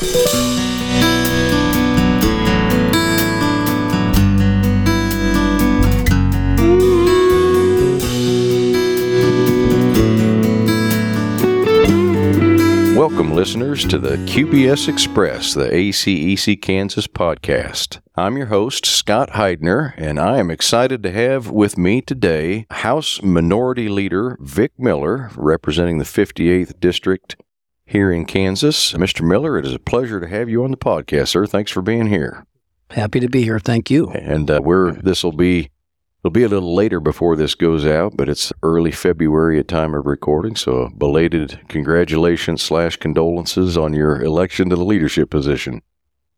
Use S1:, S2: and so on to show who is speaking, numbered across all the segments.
S1: Welcome, listeners, to the QBS Express, the ACEC Kansas podcast. I'm your host, Scott Heidner, and I am excited to have with me today House Minority Leader Vic Miller, representing the 58th District here in Kansas. Mr. Miller, it is a pleasure to have you on the podcast, sir. Thanks for being here.
S2: Happy to be here. Thank you.
S1: And uh, we're this will be It'll be a little later before this goes out, but it's early February at time of recording, so belated congratulations slash condolences on your election to the leadership position.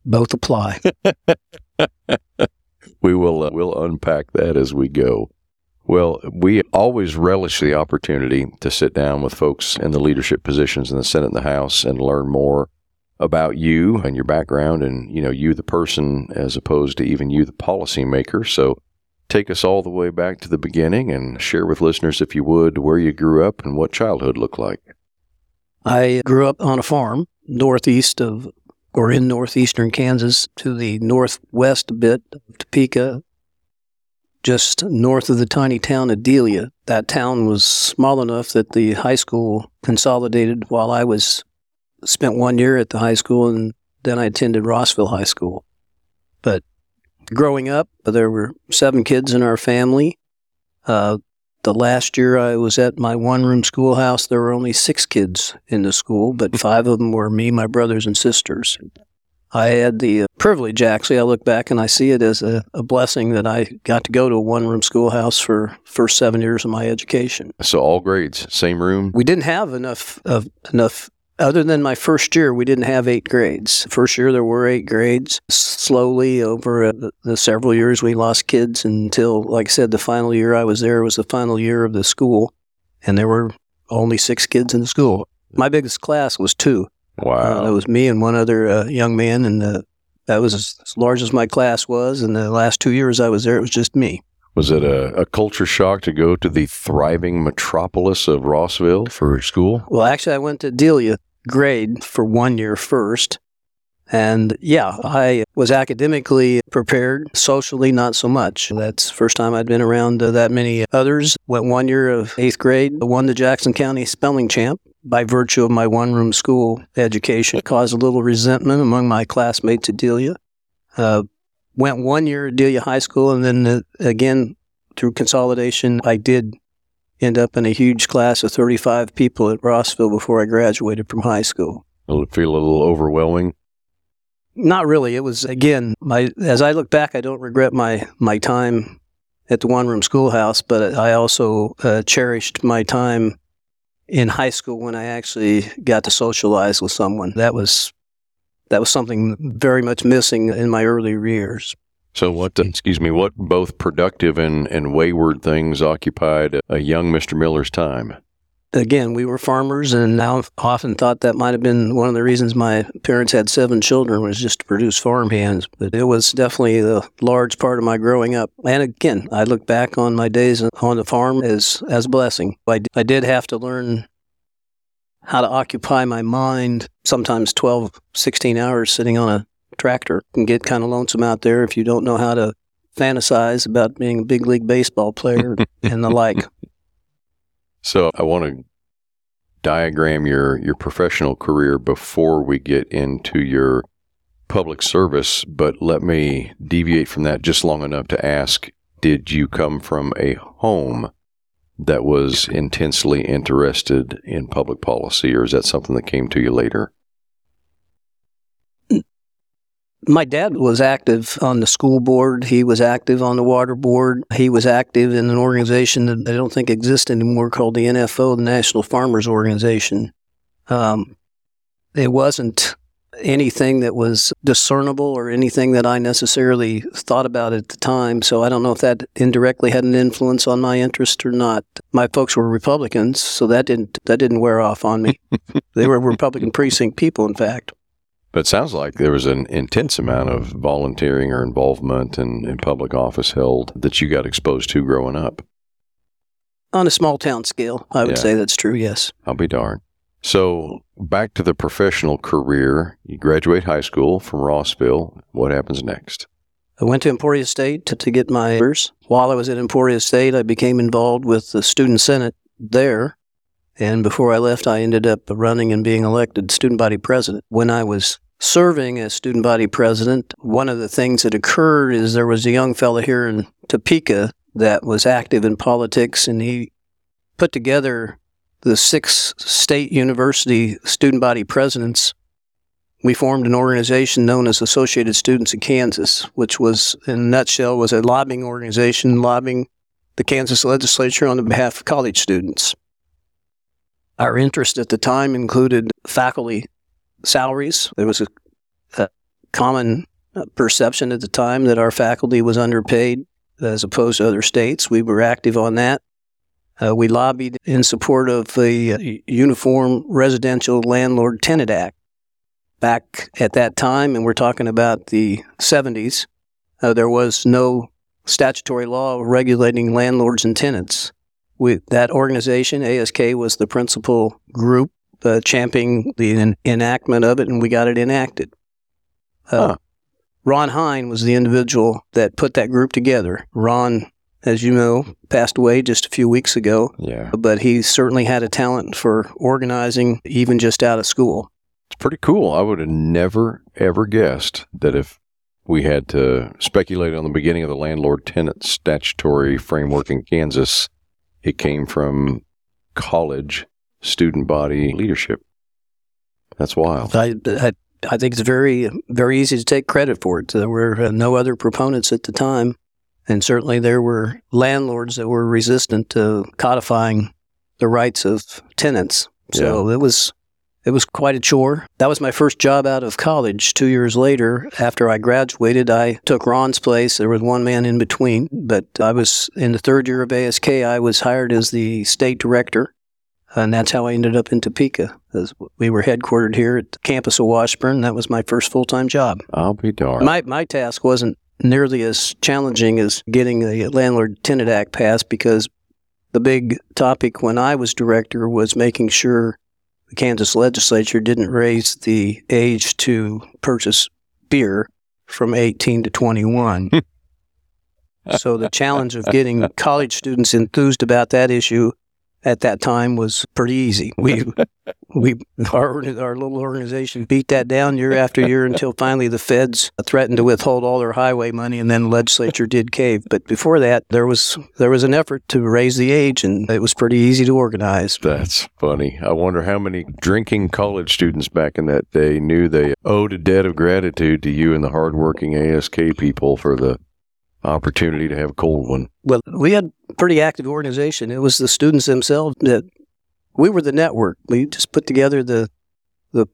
S2: Both apply.
S1: we will uh, we'll unpack that as we go. Well, we always relish the opportunity to sit down with folks in the leadership positions in the Senate and the House and learn more about you and your background and you know you the person as opposed to even you the policymaker. So take us all the way back to the beginning and share with listeners, if you would, where you grew up and what childhood looked like.
S2: I grew up on a farm northeast of, or in northeastern Kansas, to the northwest a bit of Topeka, just north of the tiny town of Delia. That town was small enough that the high school consolidated while I was spent one year at the high school and then I attended Rossville High School. But growing up, there were seven kids in our family. Uh, the last year I was at my one room schoolhouse, there were only six kids in the school, but five of them were me, my brothers, and sisters. I had the privilege, actually, I look back and I see it as a, a blessing that I got to go to a one room schoolhouse for first seven years of my education.
S1: So all grades, same room?
S2: We didn't have enough of enough other than my first year, we didn't have eight grades. First year, there were eight grades. Slowly, over uh, the several years, we lost kids until, like I said, the final year I was there was the final year of the school, and there were only six kids in the school. My biggest class was two.
S1: Wow.
S2: Uh, it was me and one other uh, young man, and uh, that was as, as large as my class was. And the last two years I was there, it was just me.
S1: Was it a, a, culture shock to go to the thriving metropolis of Rossville for school?
S2: Well, actually, I went to Delia grade for one year first. And yeah, I was academically prepared, socially not so much. That's first time I'd been around uh, that many others. Went one year of eighth grade, won the Jackson County spelling champ by virtue of my one room school education. It Caused a little resentment among my classmates at Delia. Uh, went one year at Delia High School, and then uh, again through consolidation, I did end up in a huge class of 35 people at Rossville before I graduated from high school.
S1: Will it feel a little overwhelming?
S2: Not really. It was again my as I look back, I don't regret my my time at the one room schoolhouse, but I also uh, cherished my time in high school when I actually got to socialize with someone. That was that was something very much missing in my earlier years.
S1: So, what, excuse me, what both productive and, and wayward things occupied a young Mr. Miller's time?
S2: Again, we were farmers, and I often thought that might have been one of the reasons my parents had seven children was just to produce farm hands. But it was definitely a large part of my growing up. And again, I look back on my days on the farm as as a blessing. I, I did have to learn how to occupy my mind sometimes 12 16 hours sitting on a tractor can get kind of lonesome out there if you don't know how to fantasize about being a big league baseball player and the like.
S1: So I want to diagram your your professional career before we get into your public service, but let me deviate from that just long enough to ask did you come from a home that was intensely interested in public policy or is that something that came to you later?
S2: My dad was active on the school board. He was active on the water board. He was active in an organization that I don't think exists anymore called the NFO, the National Farmers Organization. Um, it wasn't anything that was discernible or anything that I necessarily thought about at the time. So I don't know if that indirectly had an influence on my interest or not. My folks were Republicans, so that didn't that didn't wear off on me. they were Republican precinct people, in fact.
S1: But it sounds like there was an intense amount of volunteering or involvement in, in public office held that you got exposed to growing up.
S2: On a small town scale, I would yeah. say that's true, yes.
S1: I'll be darned. So back to the professional career. You graduate high school from Rossville. What happens next?
S2: I went to Emporia State to, to get my years. While I was at Emporia State, I became involved with the Student Senate there. And before I left, I ended up running and being elected student body president. When I was serving as student body president, one of the things that occurred is there was a young fellow here in Topeka that was active in politics, and he put together the six state university student body presidents. We formed an organization known as Associated Students of Kansas, which was, in a nutshell, was a lobbying organization lobbying the Kansas legislature on behalf of college students. Our interest at the time included faculty salaries. There was a, a common uh, perception at the time that our faculty was underpaid as opposed to other states. We were active on that. Uh, we lobbied in support of the uh, Uniform Residential Landlord Tenant Act. Back at that time, and we're talking about the 70s, uh, there was no statutory law regulating landlords and tenants. We, that organization, ASK, was the principal group uh, championing the en- enactment of it, and we got it enacted. Uh, huh. Ron Hein was the individual that put that group together. Ron, as you know, passed away just a few weeks ago.
S1: Yeah.
S2: But he certainly had a talent for organizing, even just out of school.
S1: It's pretty cool. I would have never, ever guessed that if we had to speculate on the beginning of the landlord tenant statutory framework in Kansas, it came from college student body leadership. That's wild.
S2: I, I, I think it's very, very easy to take credit for it. There were uh, no other proponents at the time. And certainly there were landlords that were resistant to codifying the rights of tenants. So yeah. it was it was quite a chore. That was my first job out of college. Two years later, after I graduated, I took Ron's place. There was one man in between, but I was in the third year of ASK. I was hired as the state director and that's how I ended up in Topeka. We were headquartered here at the campus of Washburn. That was my first full time job.
S1: I'll be darned.
S2: My my task wasn't nearly as challenging as getting the Landlord Tenant Act passed because the big topic when I was director was making sure the Kansas legislature didn't raise the age to purchase beer from 18 to 21. so the challenge of getting college students enthused about that issue at that time was pretty easy. We we our our little organization beat that down year after year until finally the feds threatened to withhold all their highway money, and then the legislature did cave. But before that, there was there was an effort to raise the age, and it was pretty easy to organize.
S1: That's funny. I wonder how many drinking college students back in that day knew they owed a debt of gratitude to you and the hardworking ASK people for the opportunity to have a cold one.
S2: Well, we had a pretty active organization. It was the students themselves that we were the network. We just put together the the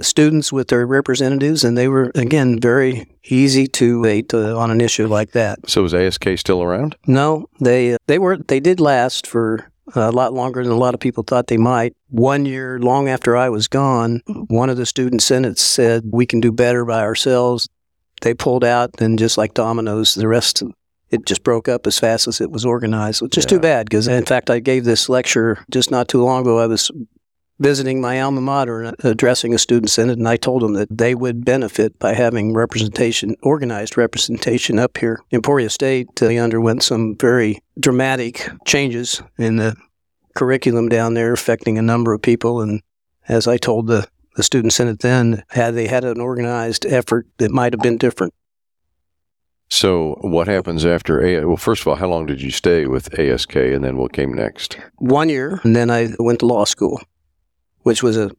S2: students with their representatives, and they were again very easy to wait uh, on an issue like that.
S1: So is ASK still around?
S2: No, they uh, they were they did last for a lot longer than a lot of people thought they might. One year, long after I was gone, one of the student senates said, "We can do better by ourselves." They pulled out, and just like dominoes, the rest it just broke up as fast as it was organized, which is yeah. too bad because, in fact, I gave this lecture just not too long ago. I was visiting my alma mater and addressing a student senate, and I told them that they would benefit by having representation, organized representation up here. Emporia State uh, underwent some very dramatic changes in the curriculum down there, affecting a number of people. And as I told the the student senate then had they had an organized effort that might have been different.
S1: So, what happens after A? Well, first of all, how long did you stay with ASK, and then what came next?
S2: One year, and then I went to law school, which was a,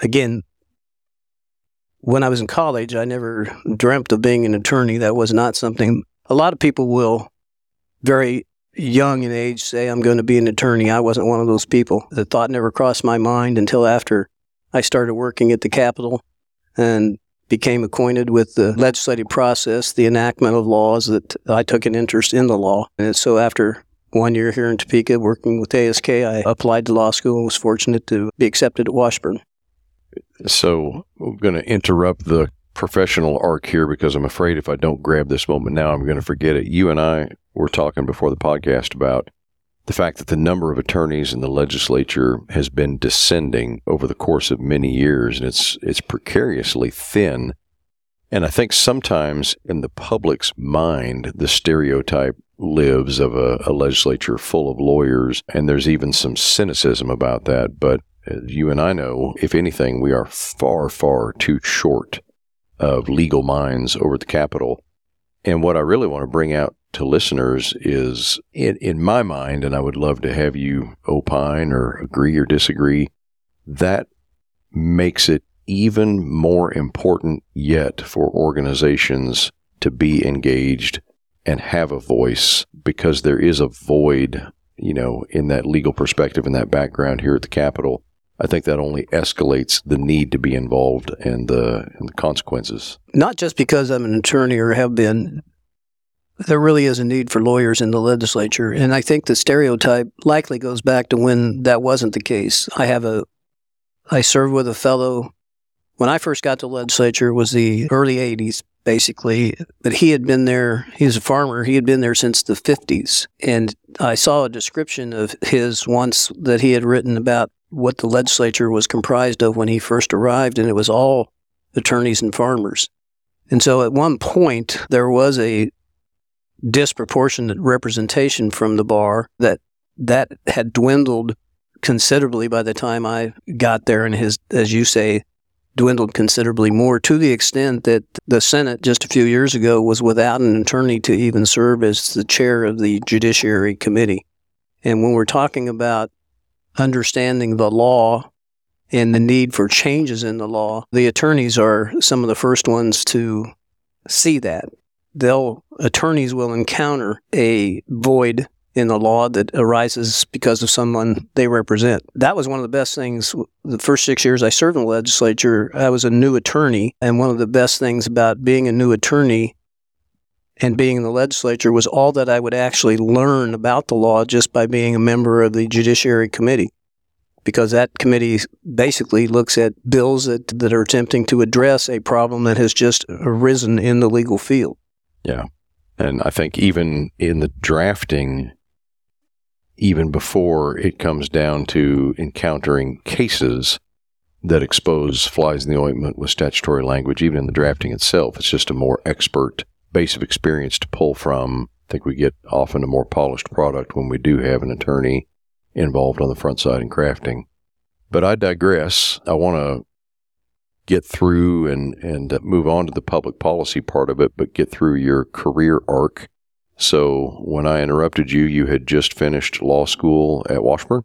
S2: again, when I was in college, I never dreamt of being an attorney. That was not something. A lot of people will, very young in age, say I'm going to be an attorney. I wasn't one of those people. The thought never crossed my mind until after I started working at the Capitol and became acquainted with the legislative process, the enactment of laws that I took an interest in the law. And so after one year here in Topeka working with ASK, I applied to law school and was fortunate to be accepted at Washburn.
S1: So I'm going to interrupt the professional arc here because I'm afraid if I don't grab this moment now, I'm going to forget it. You and I were talking before the podcast about the fact that the number of attorneys in the legislature has been descending over the course of many years, and it's it's precariously thin. And I think sometimes in the public's mind, the stereotype lives of a, a legislature full of lawyers, and there's even some cynicism about that. But uh, you and I know, if anything, we are far, far too short of legal minds over the Capitol. And what I really want to bring out to listeners is, in, in my mind, and I would love to have you opine or agree or disagree, that makes it even more important yet for organizations to be engaged and have a voice because there is a void, you know, in that legal perspective and that background here at the Capitol. I think that only escalates the need to be involved and the, and the consequences.
S2: Not just because I'm an attorney or have been, there really is a need for lawyers in the legislature. And I think the stereotype likely goes back to when that wasn't the case. I have a, I served with a fellow when I first got to the legislature was the early 80s, basically. But he had been there, he was a farmer, he had been there since the 50s. And I saw a description of his once that he had written about what the legislature was comprised of when he first arrived, and it was all attorneys and farmers. And so at one point, there was a disproportionate representation from the bar that that had dwindled considerably by the time I got there and his as you say dwindled considerably more to the extent that the Senate just a few years ago was without an attorney to even serve as the chair of the Judiciary Committee. And when we're talking about understanding the law and the need for changes in the law, the attorneys are some of the first ones to see that. They'll attorneys will encounter a void in the law that arises because of someone they represent. That was one of the best things. The first six years I served in the legislature, I was a new attorney. And one of the best things about being a new attorney and being in the legislature was all that I would actually learn about the law just by being a member of the Judiciary Committee. Because that committee basically looks at bills that, that are attempting to address a problem that has just arisen in the legal field.
S1: Yeah. And I think even in the drafting even before it comes down to encountering cases that expose flies in the ointment with statutory language, even in the drafting itself. It's just a more expert base of experience to pull from. I think we get often a more polished product when we do have an attorney involved on the front side in crafting. But I digress. I want to get through and, and move on to the public policy part of it, but get through your career arc so when I interrupted you, you had just finished law school at Washburn?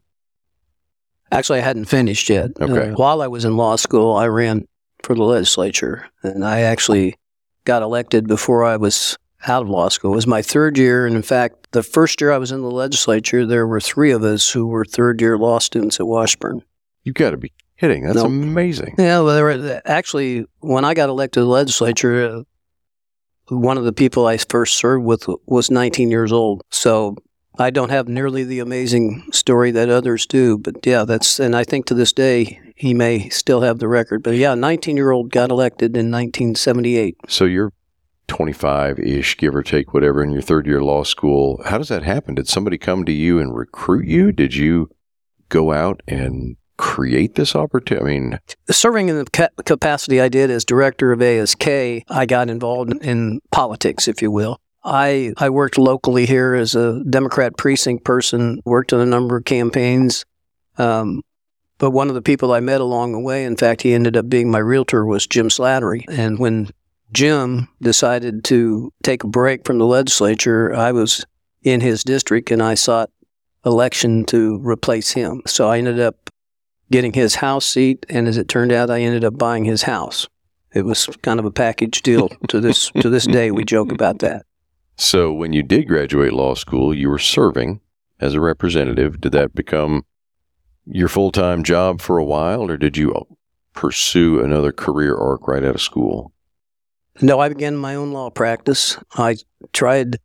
S2: Actually, I hadn't finished yet.
S1: Okay.
S2: Uh, while I was in law school, I ran for the legislature, and I actually got elected before I was out of law school. It was my third year, and in fact, the first year I was in the legislature, there were three of us who were third year law students at Washburn.
S1: You've got to be kidding! That's nope. amazing.
S2: Yeah, well, there were actually when I got elected to the legislature, uh, one of the people I first served with was 19 years old. So I don't have nearly the amazing story that others do. But yeah, that's, and I think to this day, he may still have the record. But yeah, 19 year old got elected in 1978.
S1: So you're 25 ish, give or take, whatever, in your third year law school. How does that happen? Did somebody come to you and recruit you? Did you go out and create this opportunity? I mean,
S2: serving in the ca- capacity I did as director of ASK, I got involved in politics, if you will. I, I worked locally here as a Democrat precinct person, worked on a number of campaigns. Um, but one of the people I met along the way, in fact, he ended up being my realtor, was Jim Slattery. And when Jim decided to take a break from the legislature, I was in his district and I sought election to replace him. So I ended up getting his house seat, and as it turned out, I ended up buying his house. It was kind of a package deal. to this to this day, we joke about that.
S1: So, when you did graduate law school, you were serving as a representative. Did that become your full time job for a while, or did you pursue another career arc right out of school?
S2: No, I began my own law practice. I tried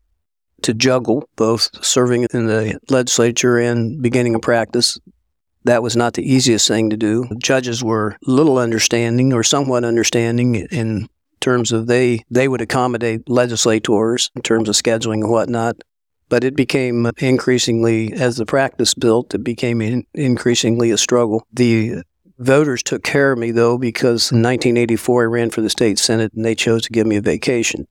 S2: to juggle both serving in the legislature and beginning a practice that was not the easiest thing to do. Judges were little understanding or somewhat understanding in terms of they they would accommodate legislators in terms of scheduling and whatnot. but it became increasingly, as the practice built, it became in, increasingly a struggle. The voters took care of me, though, because in 1984 I ran for the state senate and they chose to give me a vacation.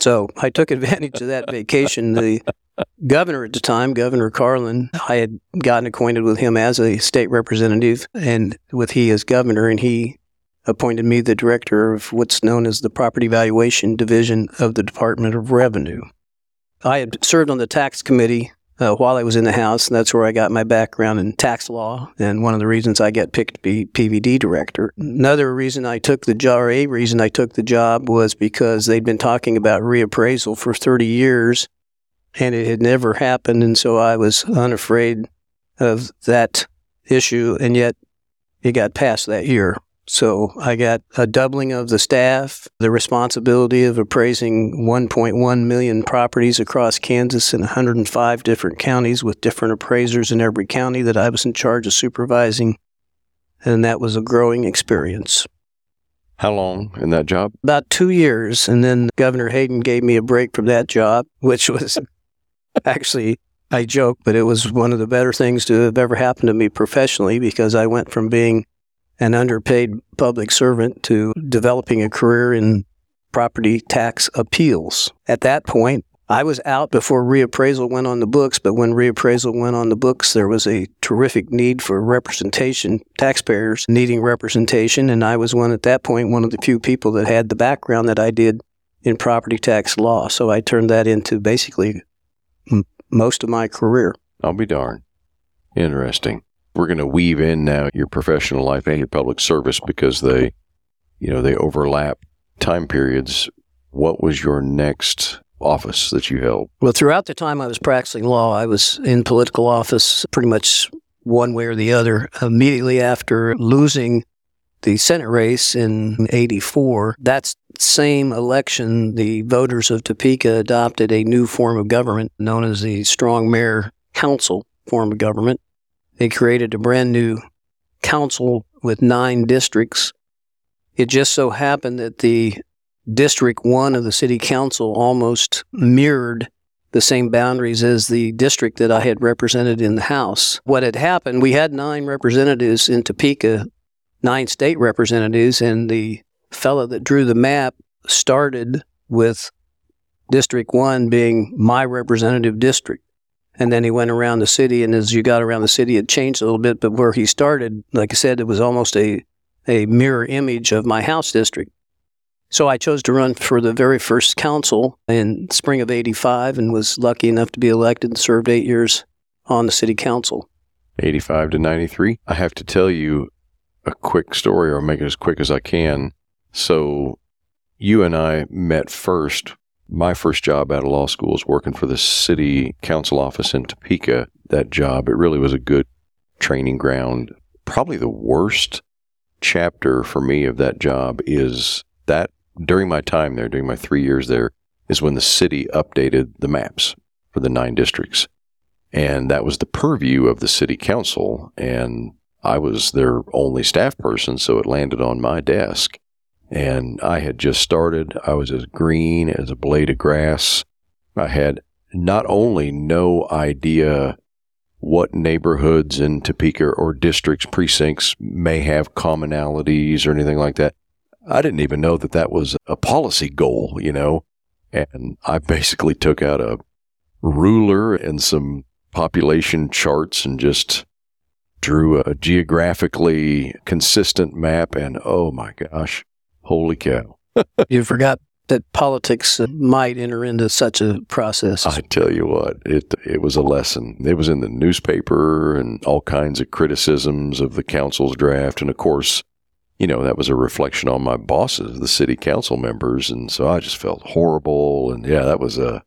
S2: So I took advantage of that vacation. The governor at the time, Governor Carlin, I had gotten acquainted with him as a state representative and with he as governor, and he appointed me the director of what's known as the Property Valuation Division of the Department of Revenue. I had served on the tax committee uh, while I was in the House, and that's where I got my background in tax law, and one of the reasons I got picked to be PVD director. Another reason I took the job, or a reason I took the job, was because they'd been talking about reappraisal for 30 years, and it had never happened, and so I was unafraid of that issue, and yet it got passed that year. So I got a doubling of the staff, the responsibility of appraising 1.1 million properties across Kansas in 105 different counties with different appraisers in every county that I was in charge of supervising. And that was a growing experience.
S1: How long in that job?
S2: About two years. And then Governor Hayden gave me a break from that job, which was actually I joke, but it was one of the better things to have ever happened to me professionally because I went from being an underpaid public servant to developing a career in property tax appeals. At that point, I was out before reappraisal went on the books, but when reappraisal went on the books, there was a terrific need for representation, taxpayers needing representation, and I was one at that point, one of the few people that had the background that I did in property tax law. So I turned that into basically m- most of my career.
S1: I'll be darned. Interesting we're going to weave in now your professional life and your public service because they, you know, they overlap time periods. What was your next office that you held?
S2: Well, throughout the time I was practicing law, I was in political office pretty much one way or the other. Immediately after losing the Senate race in 84, that same election, the voters of Topeka adopted a new form of government known as the Strong Mayor Council form of government. They created a brand new council with nine districts. It just so happened that the District 1 of the City Council almost mirrored the same boundaries as the district that I had represented in the House. What had happened, we had nine representatives in Topeka, nine state representatives, and the fellow that drew the map started with District 1 being my representative district. And then he went around the city, and as you got around the city, it changed a little bit. But where he started, like I said, it was almost a, a mirror image of my house district. So I chose to run for the very first council in spring of 85 and was lucky enough to be elected and served eight years on the city council.
S1: 85 to 93. I have to tell you a quick story, or make it as quick as I can. So you and I met first my first job out of law school was working for the city council office in Topeka. That job, it really was a good training ground. Probably the worst chapter for me of that job is that during my time there, during my three years there, is when the city updated the maps for the nine districts. And that was the purview of the city council. And I was their only staff person, so it landed on my desk. And I had just started. I was as green as a blade of grass. I had not only no idea what neighborhoods in Topeka or districts, precincts may have commonalities or anything like that. I didn't even know that that was a policy goal, you know. And I basically took out a ruler and some population charts and just drew a geographically consistent map. And oh my gosh, Holy cow.
S2: you forgot that politics uh, might enter into such a process.
S1: I tell you what, it it was a lesson. It was in the newspaper and all kinds of criticisms of the council's draft, and of course, you know that was a reflection on my bosses, the city council members, and so I just felt horrible. And yeah, that was a.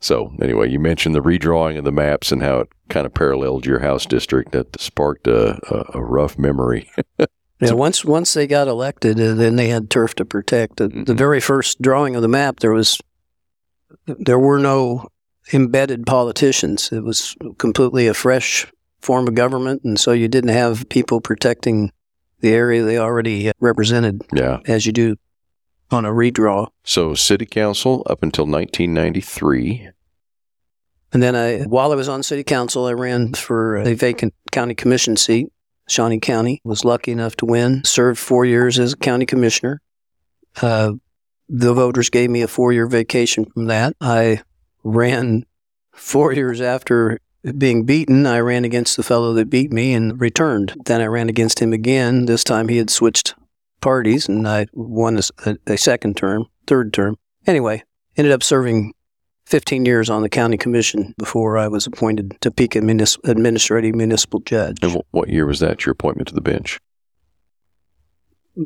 S1: So anyway, you mentioned the redrawing of the maps and how it kind of paralleled your house district. That sparked a, a, a rough memory.
S2: Yeah, once once they got elected, uh, then they had turf to protect. The, mm-hmm. the very first drawing of the map, there was there were no embedded politicians. It was completely a fresh form of government, and so you didn't have people protecting the area they already uh, represented.
S1: Yeah,
S2: as you do on a redraw.
S1: So, city council up until 1993.
S2: And then I, while I was on city council, I ran for a vacant county commission seat. Shawnee County was lucky enough to win. Served four years as a county commissioner. Uh, the voters gave me a four-year vacation from that. I ran four years after being beaten. I ran against the fellow that beat me and returned. Then I ran against him again. This time he had switched parties, and I won a, a second term, third term. Anyway, ended up serving 15 years on the county commission before I was appointed Topeka Munis- administrative municipal judge.
S1: And wh- what year was that, your appointment to the bench?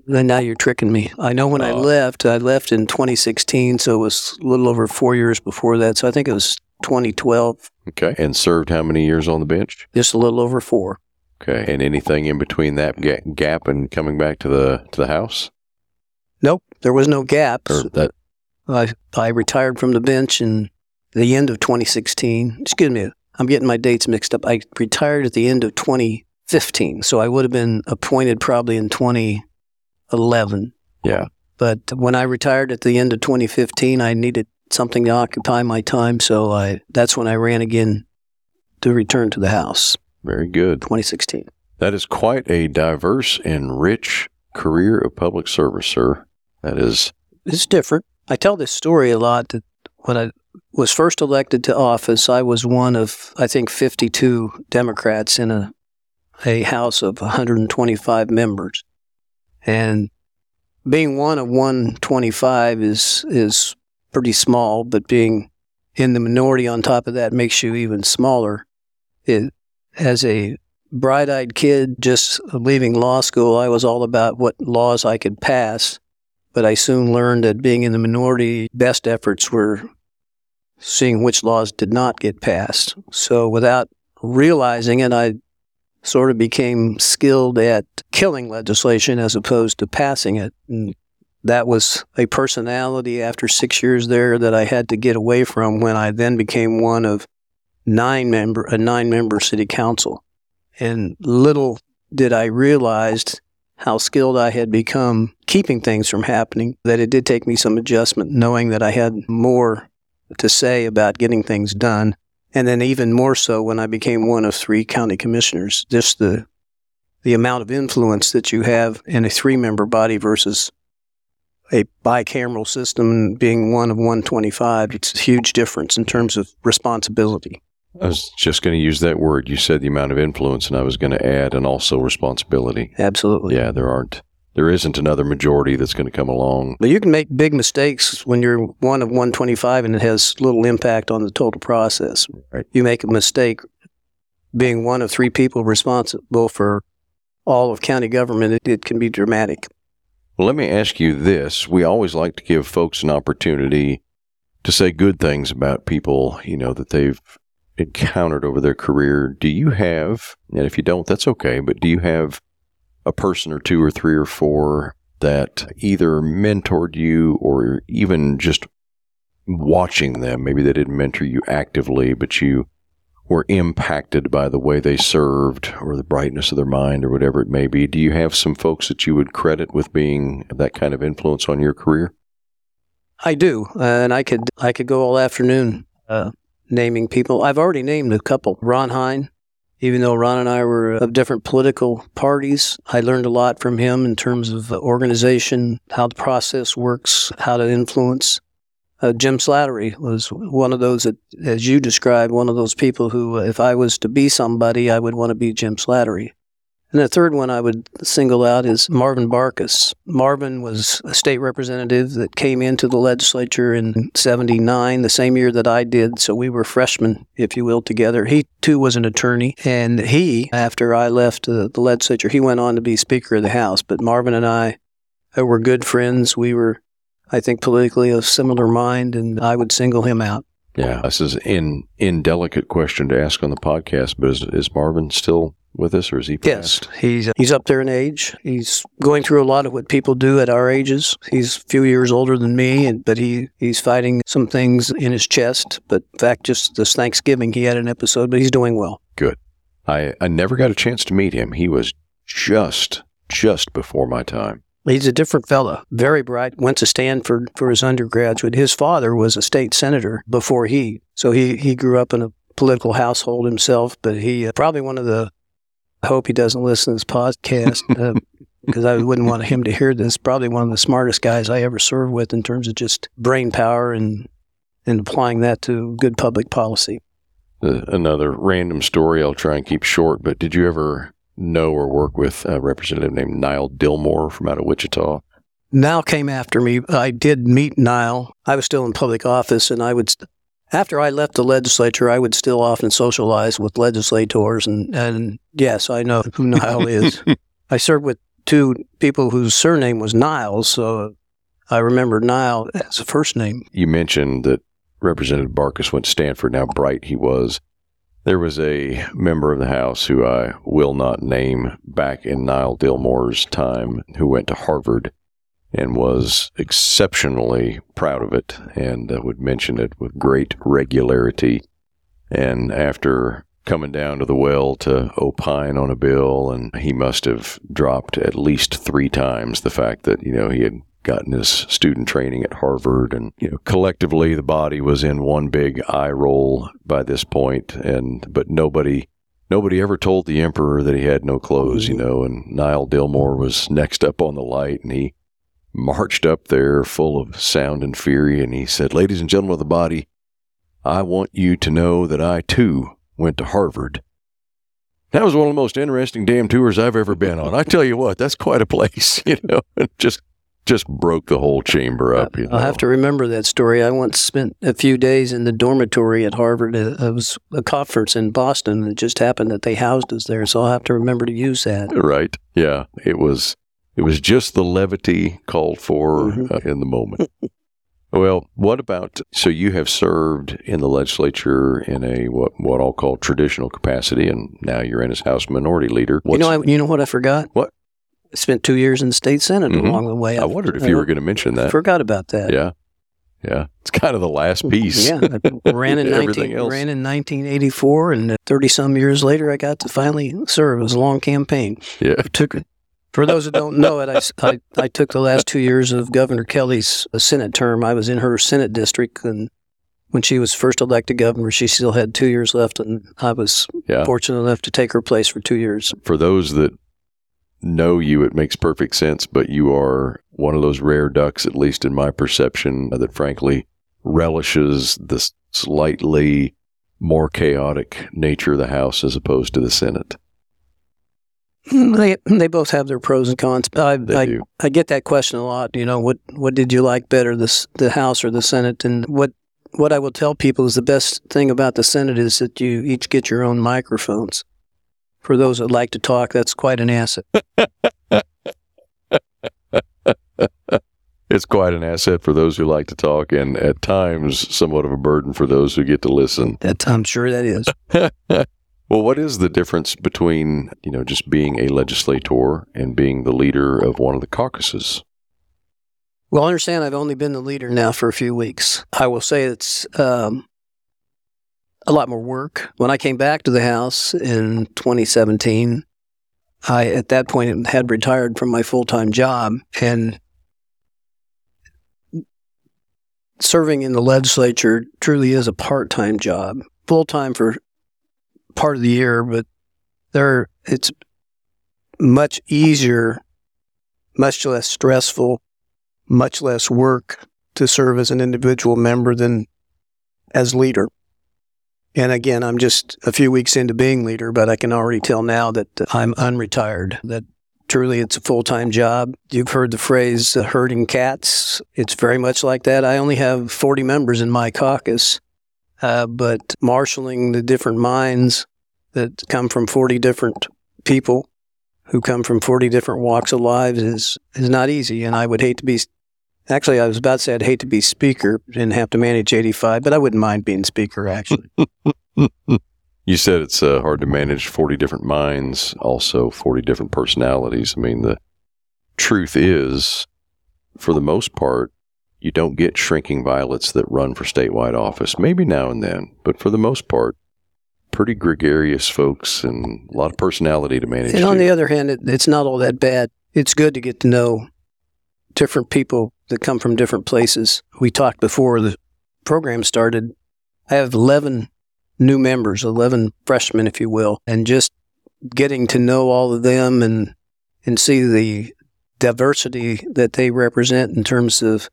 S2: Then now you're tricking me. I know when I
S1: Oh.
S2: left, I left in 2016, so it was a little over four years before that. So I think it was 2012,
S1: Okay. And served how many years on the bench?
S2: just a little over four.
S1: Okay. And anything in between that ga- gap and coming back to the to the house?
S2: Nope, there was no gaps.
S1: Or that
S2: I, I retired from the bench in the end of 2016. Excuse me, I'm getting my dates mixed up. I retired at the end of 2015, so I would have been appointed probably in 2011.
S1: Yeah.
S2: But when I retired at the end of 2015, I needed something to occupy my time, so I that's when I ran again to return to the house.
S1: very good.
S2: 2016.
S1: That is quite a diverse and rich career of public service, sir. That is
S2: It's different. I tell this story a lot that when I was first elected to office, I was one of, I think, 52 Democrats in a, a House of 125 members. And being one of 125 is, is pretty small, but being in the minority on top of that makes you even smaller. It, as a bright eyed kid just leaving law school, I was all about what laws I could pass but I soon learned that being in the minority, best efforts were seeing which laws did not get passed. So without realizing it, I sort of became skilled at killing legislation as opposed to passing it. And that was a personality after six years there that I had to get away from when I then became one of nine member a nine member city council. And little did I realize how skilled I had become keeping things from happening, that it did take me some adjustment, knowing that I had more to say about getting things done. And then even more so when I became one of three county commissioners, just the the amount of influence that you have in a three member body versus a bicameral system being one of 125, it's a huge difference in terms of responsibility.
S1: I was just going to use that word. You said the amount of influence, and I was going to add, and also responsibility.
S2: Absolutely.
S1: Yeah, there aren't, there isn't another majority that's going to come along.
S2: But you can make big mistakes when you're one of 125 and it has little impact on the total process.
S1: Right.
S2: You make a mistake being one of three people responsible for all of county government, it, it can be dramatic.
S1: Well, let me ask you this. We always like to give folks an opportunity to say good things about people, you know, that they've encountered over their career. Do you have, and if you don't, that's okay, but do you have a person or two or three or four that either mentored you or even just watching them? Maybe they didn't mentor you actively, but you were impacted by the way they served or the brightness of their mind or whatever it may be. Do you have some folks that you would credit with being that kind of influence on your career?
S2: I do, uh, and I could I could go all afternoon uh, naming people. I've already named a couple. Ron Hein, even though Ron and I were of different political parties, I learned a lot from him in terms of organization, how the process works, how to influence. Uh, Jim Slattery was one of those that, as you described, one of those people who, uh, if I was to be somebody, I would want to be Jim Slattery. And the third one I would single out is Marvin Barkis. Marvin was a state representative that came into the legislature in 79, the same year that I did. So we were freshmen, if you will, together. He too was an attorney. And he, after I left uh, the legislature, he went on to be Speaker of the House. But Marvin and I uh, were good friends. We were, I think, politically of similar mind, and I would single him out.
S1: Yeah, this is an indelicate question to ask on the podcast, but is, is Marvin still with us, or is he
S2: Yes,
S1: passed?
S2: he's he's up there in age. He's going through a lot of what people do at our ages. He's a few years older than me, and but he he's fighting some things in his chest. But in fact, just this Thanksgiving, he had an episode, but he's doing well. Good.
S1: I, I never got a chance to meet him. He was just just before my time.
S2: He's a different fellow, very bright. Went to Stanford for his undergraduate. His father was a state senator before he, so he he grew up in a political household himself. But he uh, probably one of the. I hope he doesn't listen to this podcast because uh, I wouldn't want him to hear this. Probably one of the smartest guys I ever served with in terms of just brain power and and applying that to good public policy.
S1: Uh, another random story. I'll try and keep short. But did you ever know or work with a representative named Nile Dillmore from out of Wichita?
S2: Nile came after me. I did meet Nile. I was still in public office, and I would, after I left the legislature, I would still often socialize with legislators. And, and yes, I know who Nile is. I served with two people whose surname was Niles, so I remember Nile as a first name.
S1: You mentioned that Representative Barkis went to Stanford, how bright he was. There was a member of the House who I will not name back in Nile Dillmore's time who went to Harvard and was exceptionally proud of it and uh, would mention it with great regularity. And after coming down to the well to opine on a bill, and he must have dropped at least three times the fact that, you know, he had gotten his student training at Harvard, and you know, collectively the body was in one big eye roll by this point, and but nobody. Nobody ever told the emperor that he had no clothes, you know, and Nile Dillmore was next up on the light, and he marched up there full of sound and fury, and he said, Ladies and gentlemen of the body, I want you to know that I too went to Harvard. That was one of the most interesting damn tours I've ever been on. I tell you what, that's quite a place, you know, just just broke the whole chamber up. You
S2: I'll have to remember that story. I once spent a few days in the dormitory at Harvard. It was a conference in Boston. It just happened that they housed us there, so I'll have to remember to use that.
S1: Right? Yeah. It was. It was just the levity called for mm-hmm. uh, in the moment. well, what about? So you have served in the legislature in a what what I'll call traditional capacity, and now you're in as House Minority Leader.
S2: What's, you know, I, you know what I forgot?
S1: What?
S2: I spent two years in the state senate mm-hmm. along the way.
S1: I, I wondered if you were going to mention that.
S2: Forgot about that.
S1: Yeah, yeah. It's kind of the last piece.
S2: yeah, I ran in nineteen ran in nineteen eighty four, and thirty some years later, I got to finally serve. It was a long campaign.
S1: Yeah, it
S2: took. For those that don't know it, I, I, I took the last two years of Governor Kelly's uh, Senate term. I was in her Senate district, and when she was first elected governor, she still had two years left, and I was yeah. fortunate enough to take her place for two years.
S1: For those that know you, it makes perfect sense, but you are one of those rare ducks, at least in my perception, that frankly relishes the slightly more chaotic nature of the House as opposed to the Senate.
S2: They they both have their pros and cons. I I, I, get that question a lot. You know, what what did you like better, the the House or the Senate? And what what I will tell people is the best thing about the Senate is that you each get your own microphones for those that like to talk, that's quite an asset.
S1: it's quite an asset for those who like to talk, and at times somewhat of a burden for those who get to listen.
S2: That I'm sure that is.
S1: well, what is the difference between you know just being a legislator and being the leader of one of the caucuses?
S2: Well, I understand I've only been the leader now for a few weeks. I will say it's um, a lot more work. When I came back to the house in 2017, I at that point had retired from my full time job and serving in the legislature truly is a part time job. Full time for part of the year, but there it's much easier, much less stressful, much less work to serve as an individual member than as leader. And again, I'm just a few weeks into being leader, but I can already tell now that I'm unretired, that truly it's a full time job. You've heard the phrase herding cats. It's very much like that. I only have 40 members in my caucus, uh, but marshaling the different minds that come from 40 different people who come from 40 different walks of lives is, is not easy. And I would hate to be Actually, I was about to say I'd hate to be speaker and have to manage 85, but I wouldn't mind being speaker, actually.
S1: you said it's uh, hard to manage 40 different minds, also 40 different personalities. I mean, the truth is, for the most part, you don't get shrinking violets that run for statewide office. Maybe now and then, but for the most part, pretty gregarious folks and a lot of personality to manage.
S2: And on the other hand, it, it's not all that bad. It's good to get to know different people that come from different places. We talked before the program started. I have 11 new members, 11 freshmen, if you will, and just getting to know all of them and, and see the diversity that they represent in terms of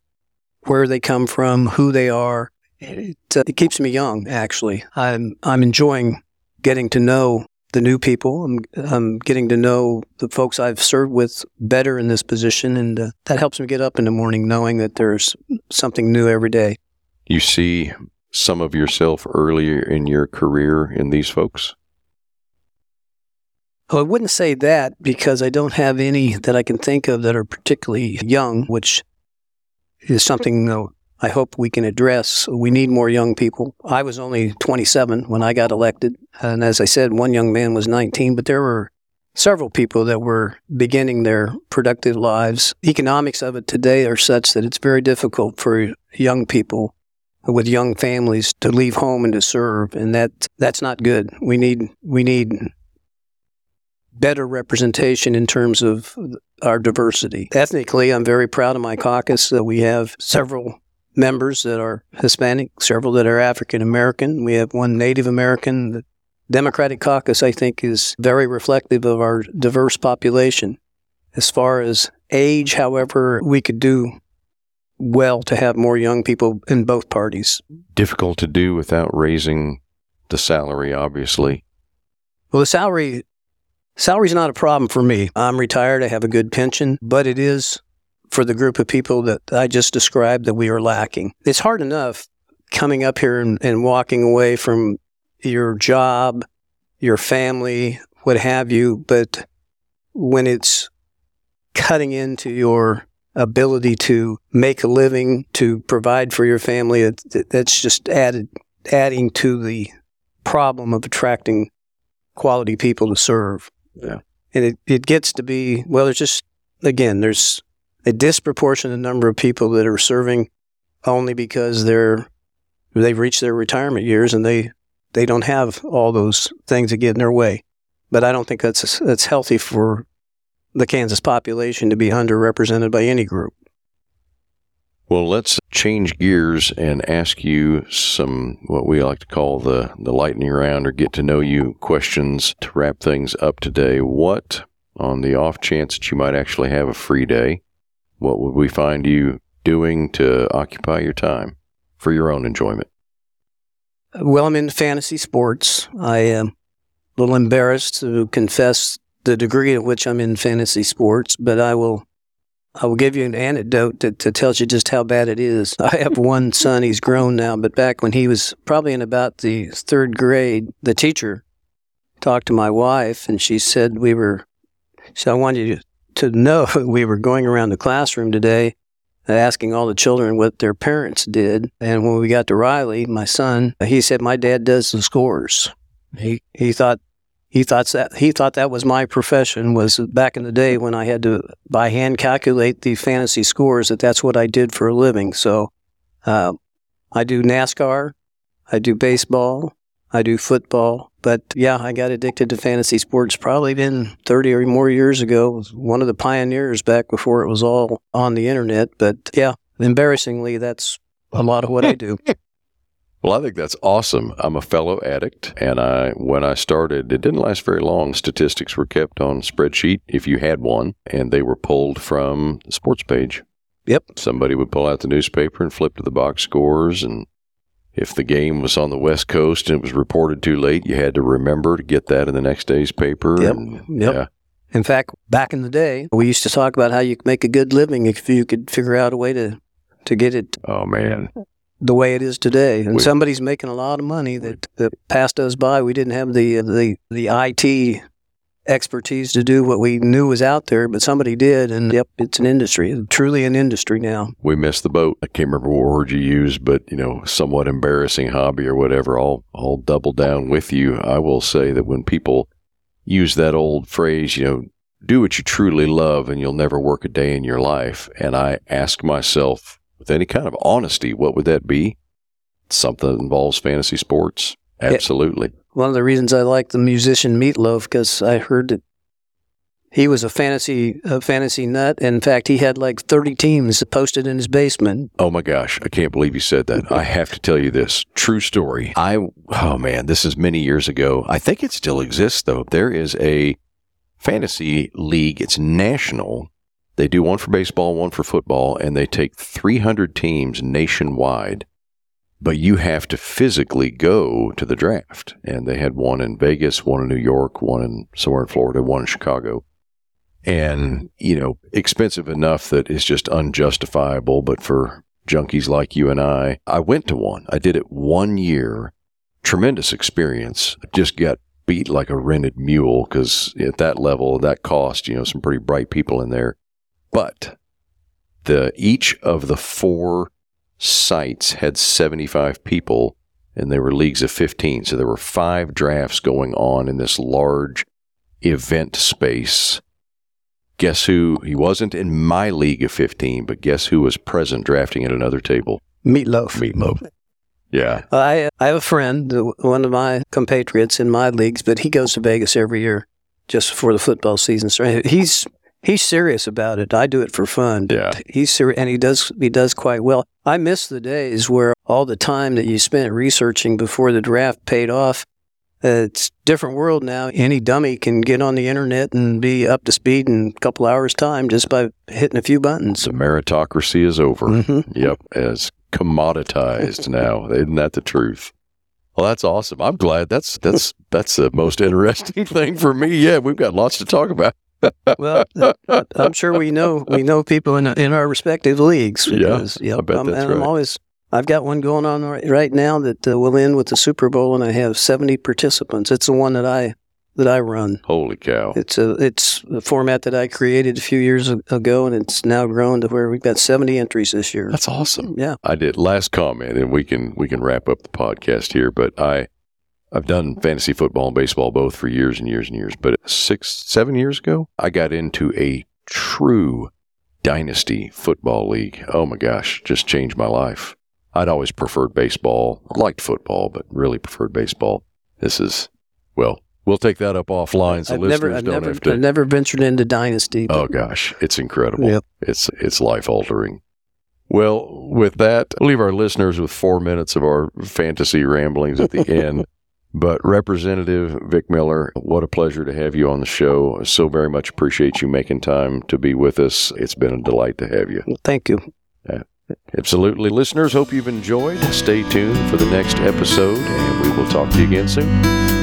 S2: where they come from, who they are. It, uh, it keeps me young, actually. I'm, I'm enjoying getting to know the new people. I'm, I'm getting to know the folks I've served with better in this position, and uh, that helps me get up in the morning knowing that there's something new every day.
S1: You see some of yourself earlier in your career in these folks?
S2: Well, I wouldn't say that because I don't have any that I can think of that are particularly young, which is something know, I hope we can address. We need more young people. I was only 27 when I got elected. And as I said, one young man was 19, but there were several people that were beginning their productive lives. Economics of it today are such that it's very difficult for young people with young families to leave home and to serve and that that's not good. We need we need better representation in terms of our diversity. Ethnically, I'm very proud of my caucus. that we have several members that are Hispanic, several that are African American. We have one Native American. The Democratic caucus, I think, is very reflective of our diverse population. As far as age, however, we could do well to have more young people in both parties.
S1: Difficult to do without raising the salary, obviously.
S2: Well, the salary salary's not a problem for me. I'm retired. I have a good pension, but it is for the group of people that I just described that we are lacking. It's hard enough coming up here and, and walking away from your job, your family, what have you, but when it's cutting into your ability to make a living, to provide for your family, it, it, that's just added adding to the problem of attracting quality people to serve.
S1: Yeah.
S2: And it, it gets to be, well, there's just, again, there's a disproportionate number of people that are serving only because they're they've reached their retirement years and they they don't have all those things that get in their way. But I don't think that's that's healthy for the Kansas population to be underrepresented by any group.
S1: Well, let's change gears and ask you some what we like to call the the lightning round or get to know you questions to wrap things up today. What on the off chance that you might actually have a free day, what would we find you doing to occupy your time for your own enjoyment?
S2: Well, I'm into fantasy sports. I am a little embarrassed to confess the degree at which I'm in fantasy sports, but I will I will give you an anecdote that, that tells you just how bad it is. I have one son, he's grown now, but back when he was probably in about the third grade, the teacher talked to my wife and she said we were so I wanted you to know we were going around the classroom today uh, asking all the children what their parents did. And when we got to Riley, my son, he said, My dad does the scores. He he thought he thought that he thought that was my profession was back in the day when I had to by hand calculate the fantasy scores that that's what I did for a living. So uh, I do NASCAR, I do baseball, I do football. But yeah, I got addicted to fantasy sports probably been 30 or more years ago. Was one of the pioneers back before it was all on the internet. But yeah, embarrassingly, that's a lot of what I do.
S1: Well, I think that's awesome. I'm a fellow addict, and I when I started, it didn't last very long. Statistics were kept on spreadsheet if you had one, and they were pulled from the sports page.
S2: Yep.
S1: Somebody would pull out the newspaper and flip to the box scores, and if the game was on the West Coast and it was reported too late, you had to remember to get that in the next day's paper.
S2: Yep.
S1: And,
S2: Yep.
S1: Yeah.
S2: In fact, back in the day, we used to talk about how you could make a good living if you could figure out a way to, to get it
S1: Oh man.
S2: The way it is today. And
S1: We-
S2: somebody's making a lot of money that, that passed us by. We didn't have the uh, the the IT expertise to do what we knew was out there, but somebody did. And yep, it's an industry, truly an industry now.
S1: we missed the boat. I can't remember what word you used, but you know, somewhat embarrassing hobby or whatever. I'll I'll double down with you. I will say that when people use that old phrase, you know, do what you truly love and you'll never work a day in your life. And I ask myself with any kind of honesty, what would that be? Something that involves fantasy sports? Absolutely.
S2: One of the reasons I like the musician Meat Loaf because I heard that he was a fantasy a fantasy nut. In fact, he had like 30 teams posted in his basement.
S1: Oh my gosh, I can't believe you said that. I have to tell you this true story. I oh man, this is many years ago. I think it still exists though. There is a fantasy league. It's national. They do one for baseball, one for football, and they take 300 teams nationwide. But you have to physically go to the draft. And they had one in Vegas, one in New York, one in somewhere in Florida, one in Chicago. And you know expensive enough that it's just unjustifiable. But for junkies like you and I I went to one. I did it one year. Tremendous experience. Just got beat like a rented mule cuz at that level that cost you know some pretty bright people in there but the each of the four sites had 75 people and they were leagues of 15 so there were five drafts going on in this large event space Guess who? He wasn't in my league of 15, but guess who was present drafting at another table?
S2: Meat Loaf.
S1: Meatloaf. Yeah.
S2: I I have a friend, one of my compatriots in my leagues, but he goes to Vegas every year just before the football season. So he's he's serious about it. I do it for fun.
S1: Yeah.
S2: He's serious, and he does he does quite well. I miss the days where all the time that you spent researching before the draft paid off. Uh, it's different world now. Any dummy can get on the internet and be up to speed in a couple hours time just by hitting a few buttons.
S1: The meritocracy is over.
S2: Mm-hmm.
S1: Yep, as commoditized now. Isn't that the truth? Well, that's awesome. I'm glad. That's that's that's the most interesting thing for me. Yeah, we've got lots to talk about.
S2: Well, I'm sure we know we know people in in our respective leagues.
S1: Because, yeah, yep, I bet
S2: I'm,
S1: that's
S2: and
S1: right.
S2: I'm always I've got one going on right now that uh, will end with the Super Bowl, and I have 70 participants. It's the one that I that I run.
S1: Holy cow!
S2: It's a it's a format that I created a few years ago, and it's now grown to where we've got 70 entries this year.
S1: That's awesome.
S2: Yeah,
S1: I did. Last comment, and we can we can wrap up the podcast here. But I I've done fantasy football and baseball both for years and years and years. But six seven years ago, I got into a true dynasty football league. Oh my gosh, just changed my life. I'd always preferred baseball, liked football, but really preferred baseball. This is, well, we'll take that up offline so
S2: I've
S1: listeners
S2: never, I've
S1: don't
S2: never,
S1: have to.
S2: I've never ventured into Dynasty.
S1: Oh gosh, it's incredible.
S2: Yep.
S1: It's it's life altering. Well, with that, we'll leave our listeners with four minutes of our fantasy ramblings at the end. But Representative Vic Miller, what a pleasure to have you on the show. So very much appreciate you making time to be with us. It's been a delight to have you.
S2: Thank you.
S1: Uh, absolutely. Listeners, hope you've enjoyed. Stay tuned for the next episode, and we will talk to you again soon.